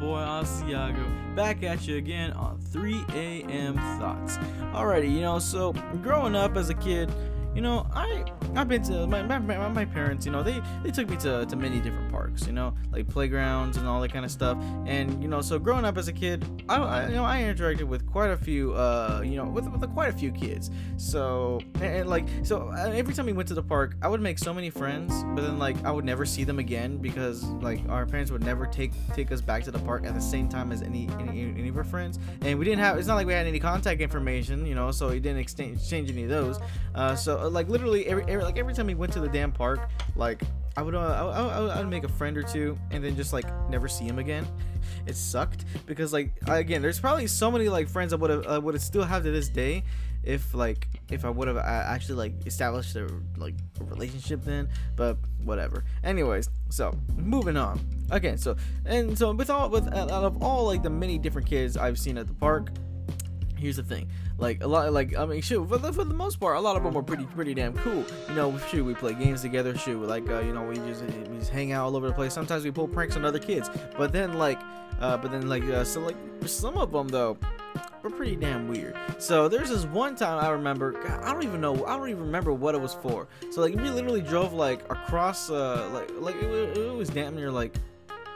boy Asiago back at you again on 3 a.m. Thoughts. Alrighty, you know, so growing up as a kid, you know, I I've been to my, my, my parents, you know, they they took me to, to many different parks, you know, like playgrounds and all that kind of stuff. And you know, so growing up as a kid, I, I you know I interacted with quite a few, uh, you know, with, with quite a few kids. So and, and like so every time we went to the park, I would make so many friends, but then like I would never see them again because like our parents would never take take us back to the park at the same time as any any, any of our friends, and we didn't have. It's not like we had any contact information, you know, so we didn't exchange, exchange any of those. Uh, so like literally every, every like every time we went to the damn park, like I would, uh, I, I, I, would make a friend or two and then just like never see him again. It sucked because like again, there's probably so many like friends I would have, uh, would still have to this day if like if I would have actually like established a like a relationship then. But whatever. Anyways, so moving on. Okay, so and so with all with out of all like the many different kids I've seen at the park, here's the thing like a lot like i mean shoot for the, for the most part a lot of them were pretty pretty damn cool you know shoot we play games together shoot like uh, you know we just we just hang out all over the place sometimes we pull pranks on other kids but then like uh, but then like uh, so like some of them though were pretty damn weird. So there's this one time I remember, God, I don't even know, I don't even remember what it was for. So like we literally drove like across, uh, like like it, it was damn near like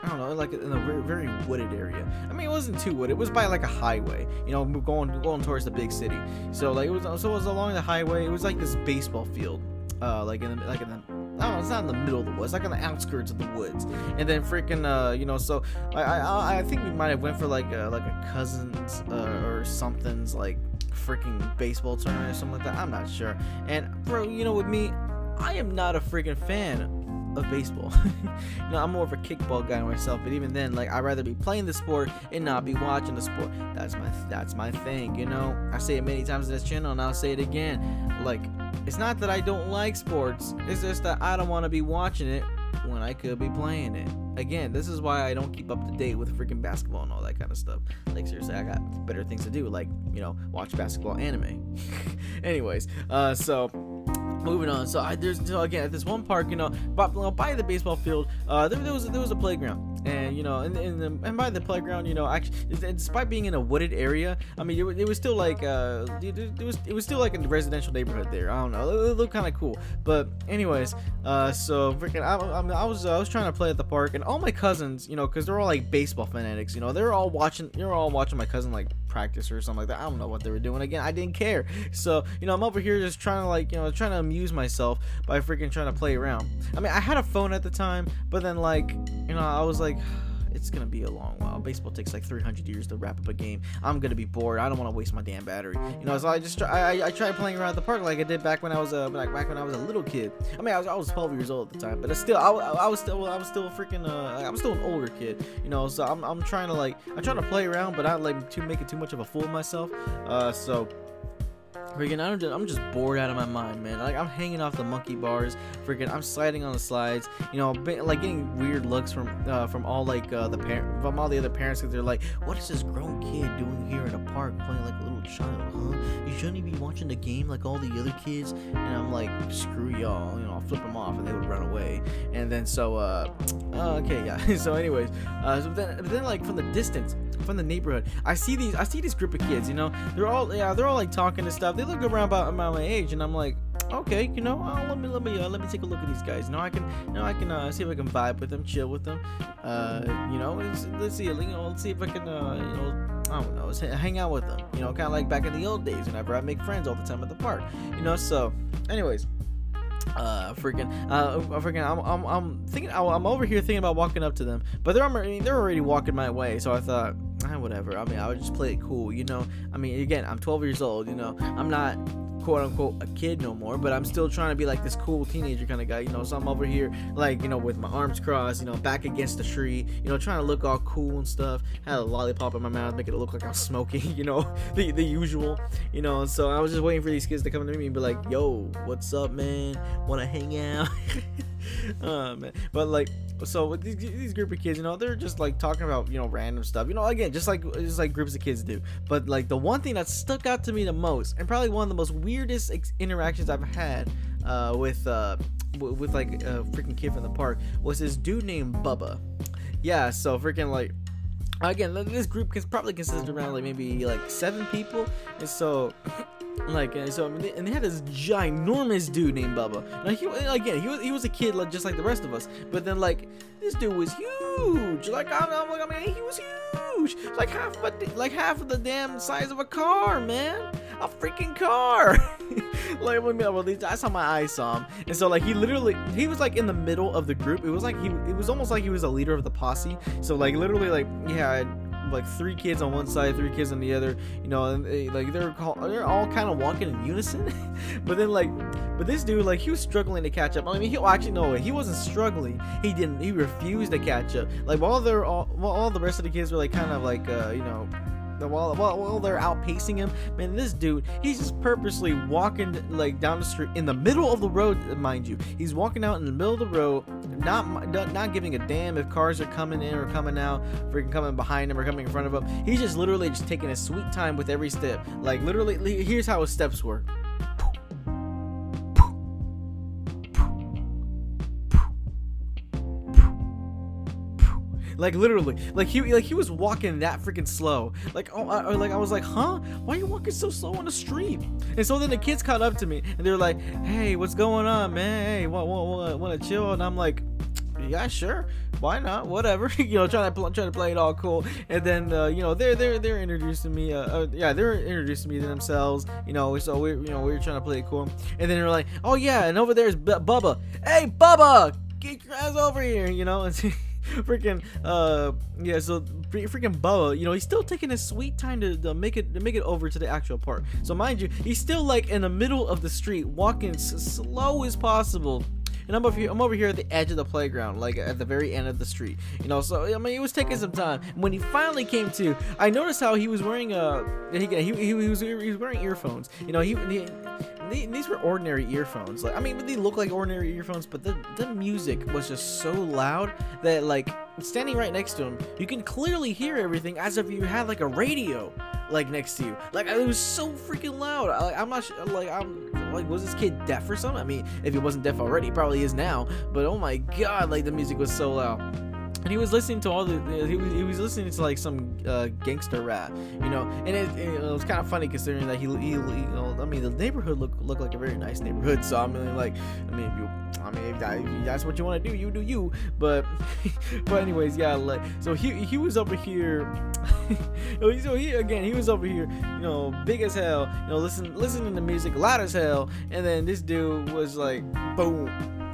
I don't know, like in a very, wooded area. I mean, it wasn't too wooded. It was by like a highway, you know, going going towards the big city. So like it was, so it was along the highway. It was like this baseball field, uh, like in the, like in the. Know, it's not in the middle of the woods, like on the outskirts of the woods. And then freaking, uh, you know, so I, I, I think we might have went for like a, like a cousin's uh, or something's like freaking baseball tournament or something like that. I'm not sure. And bro, you know, with me, I am not a freaking fan of baseball. you know, I'm more of a kickball guy myself, but even then, like I'd rather be playing the sport and not be watching the sport. That's my that's my thing, you know. I say it many times on this channel and I'll say it again. Like, it's not that I don't like sports, it's just that I don't want to be watching it when I could be playing it. Again, this is why I don't keep up to date with freaking basketball and all that kind of stuff. Like seriously, I got better things to do, like, you know, watch basketball anime. Anyways, uh so moving on. So I there's so again at this one park, you know, by, by the baseball field, uh, there, there was there was a playground, and you know, and and, the, and by the playground, you know, actually, despite being in a wooded area, I mean, it, it was still like uh, it, it, was it was still like a residential neighborhood there. I don't know, it, it looked kind of cool. But anyways, uh, so freaking, I, I, I was I was trying to play at the park, and all my cousins, you know, because they're all like baseball fanatics, you know, they're all watching, they're all watching my cousin like practice or something like that. I don't know what they were doing. Again, I didn't care. So, you know, I'm over here just trying to like, you know, trying to amuse myself by freaking trying to play around. I mean, I had a phone at the time, but then like, you know, I was like it's gonna be a long while. Baseball takes like 300 years to wrap up a game. I'm gonna be bored. I don't want to waste my damn battery. You know, so I just try, I, I tried playing around the park like I did back when I was uh like back when I was a little kid. I mean, I was, I was 12 years old at the time, but it's still I, I was still I was still a freaking uh I was still an older kid. You know, so I'm, I'm trying to like I'm trying to play around, but not like to make it too much of a fool of myself. Uh, so Freaking, I'm just, I'm just bored out of my mind, man. Like, I'm hanging off the monkey bars. Freaking, I'm sliding on the slides. You know, like getting weird looks from uh, from all like uh, the parent, from all the other parents, because they're like, "What is this grown kid doing here in a park playing like a little child, huh? You shouldn't be watching the game like all the other kids." And I'm like, "Screw y'all," you know, I'll flip them off, and they would run away. And then so, uh, okay, yeah. so, anyways, uh, so then, then like from the distance, from the neighborhood. I see these I see this group of kids, you know. They're all yeah, they're all like talking and stuff. They look around about, about my age and I'm like, okay, you know, uh, let me let me uh, let me take a look at these guys. You know, I can you know I can uh, see if I can vibe with them, chill with them. Uh, you know, let's, let's see, you know, let's see if I can uh, you know I don't know, hang out with them. You know, kind of like back in the old days whenever I make friends all the time at the park. You know, so anyways, uh freaking uh freaking I'm, I'm, I'm thinking I'm over here thinking about walking up to them but they're already they're already walking my way so I thought ah, whatever. I mean I would just play it cool you know? I mean again I'm 12 years old you know? I'm not quote unquote a kid no more, but I'm still trying to be like this cool teenager kind of guy, you know. So I'm over here, like, you know, with my arms crossed, you know, back against the tree, you know, trying to look all cool and stuff. Had a lollipop in my mouth, making it look like I'm smoking, you know, the, the usual, you know. So I was just waiting for these kids to come to me and be like, yo, what's up, man? Wanna hang out? oh man but like so with these, these group of kids you know they're just like talking about you know random stuff. You know again just like just like groups of kids do. But like the one thing that stuck out to me the most and probably one of the most weirdest ex- interactions i've had uh, with uh, w- with like a freaking kid from the park was this dude named bubba. Yeah, so freaking like again this group can probably consist around like maybe like seven people. And so like and so I mean, and they had this ginormous dude named Bubba. Now he again he was he was a kid like just like the rest of us, but then like this dude was huge. Like I'm, I'm like I mean he was huge, like half of like half of the damn size of a car, man, a freaking car. like when well, that's how my eyes saw him, and so like he literally he was like in the middle of the group. It was like he it was almost like he was a leader of the posse. So like literally like yeah like three kids on one side, three kids on the other. You know, and they, like they're call, they're all kind of walking in unison. but then like, but this dude like he was struggling to catch up. I mean, he well, actually no, he wasn't struggling. He didn't. He refused to catch up. Like while they're all, while all the rest of the kids were like kind of like uh, you know while, while, while they're outpacing him, man, this dude, he's just purposely walking like down the street in the middle of the road, mind you. He's walking out in the middle of the road, not not giving a damn if cars are coming in or coming out, freaking coming behind him or coming in front of him. He's just literally just taking a sweet time with every step. Like literally, here's how his steps were. Like literally, like he like he was walking that freaking slow. Like oh, I, like I was like, huh? Why are you walking so slow on the street? And so then the kids caught up to me and they're like, hey, what's going on, man? Hey, what what what want to chill? And I'm like. Yeah, sure. Why not? Whatever. you know, trying to pl- trying to play it all cool. And then uh, you know they're they're they're introducing me. Uh, uh, yeah, they're introducing me to themselves. You know, so we you know we are trying to play it cool. And then they're like, oh yeah, and over there's B- Bubba. Hey, Bubba, get your ass over here. You know. freaking uh yeah so freaking Bubba you know he's still taking his sweet time to, to make it to make it over to the actual park so mind you he's still like in the middle of the street walking as slow as possible and I'm over here. I'm over here at the edge of the playground, like at the very end of the street. You know, so I mean, it was taking some time. When he finally came to, I noticed how he was wearing uh, a he he, he, he was he was wearing earphones. You know, he, he these were ordinary earphones. Like I mean, they look like ordinary earphones, but the the music was just so loud that like standing right next to him, you can clearly hear everything as if you had like a radio like next to you. Like it was so freaking loud. I, I'm not. Like I'm like, was this kid deaf or something? I mean, if he wasn't deaf already, he probably is now. But oh my god, like the music was so loud and he was listening to all the he was, he was listening to like some uh, gangster rap you know? And it, it, was kind of funny considering that he, he, he, you know i mean the neighborhood looked looked like a very nice neighborhood so i mean like i mean if you i mean if, that, if that's what you want to do you do you. But but anyways yeah like so he he was over here so he again he was over here you know big as hell you know listen listening to music loud as hell. And then this dude was like boom.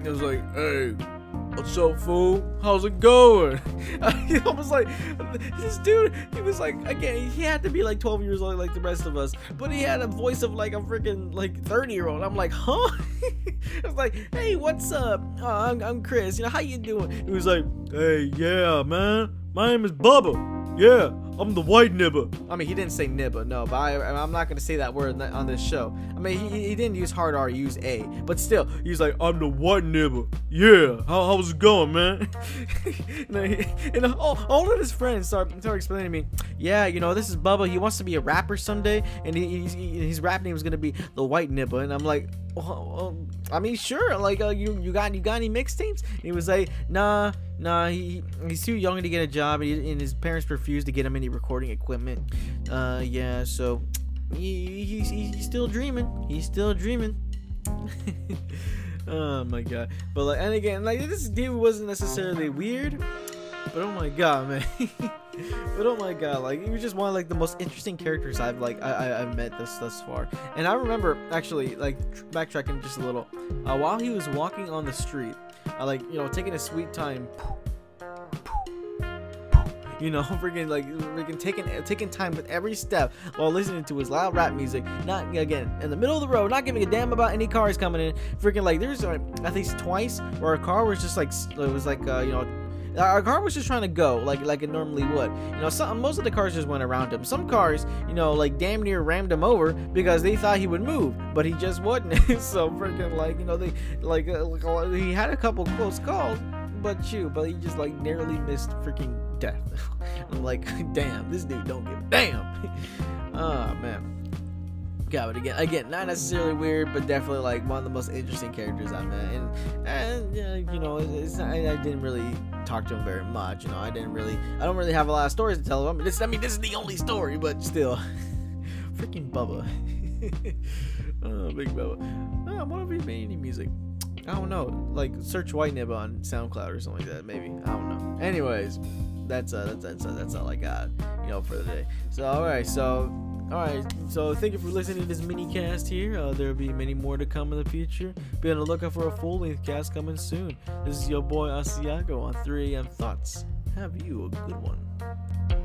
It was like hey What's up, fool? How's it going? I was like, this dude, he was like, again, he had to be like 12 years old like the rest of us, but he had a voice of like a freaking like 30 year old. I'm like, huh? I was like, hey, what's up? Oh, I'm, I'm Chris. You know, how you doing? He was like, hey, yeah, man. My name is Bubba. Yeah, I'm the white nibber. I mean, he didn't say nibber, no, but I, am not going to say that word on this show. I mean, he, he didn't use hard R, he used A. But still, he's like, I'm the white nibber. Yeah, how, how's it going, man? and, he, and all, all, of his friends start, start explaining to me, yeah, you know, this is Bubba. He wants to be a rapper someday, and he, he, his rap name is going to be the white nibber. And I'm like, I mean, sure. Like, uh, you you got you got any mixtapes? He was like, nah, nah. He he's too young to get a job, and, his parents refused to get him any recording equipment. Uh, yeah. So he, he's he's still dreaming. He's still dreaming. oh my god. But like, and again, like this dude wasn't necessarily weird, but oh my god, man. but oh my god, like he was just one of like the most interesting characters I've like I, I have met this thus far. And I remember actually like backtracking just a little, uh, while he was walking on the street, I like you know taking a sweet time. You know, freaking like freaking taking taking time with every step while listening to his loud rap music. Not again in the middle of the road, not giving a damn about any cars coming in. Freaking like there's like, at least twice where a car was just like it was like uh, you know our car was just trying to go like like it normally would. You know, some most of the cars just went around him. Some cars, you know, like damn near rammed him over because they thought he would move, but he just wouldn't. so freaking like you know they like, uh, like he had a couple close calls, but you, but he just like narrowly missed freaking death. I'm like, damn, this dude don't give a damn. oh man. Yeah, but again, again, not necessarily weird, but definitely like one of the most interesting characters I met. And, and yeah, you know, it's not, I, I didn't really talk to him very much. You know, I didn't really, I don't really have a lot of stories to tell him. This, I mean, this is the only story, but still, freaking Bubba. oh, big Bubba. Oh, I wonder if he made any music. I don't know. Like search White Nib on SoundCloud or something like that. Maybe I don't know. Anyways, that's uh, that's that's, uh, that's all I got. You know, for the day. So all right, so all right, so thank you for listening to this mini cast here. Uh, there'll be many more to come in the future. Be on the lookout for a full length cast coming soon. This is your boy Asiago on 3 AM Thoughts. Have you a good one.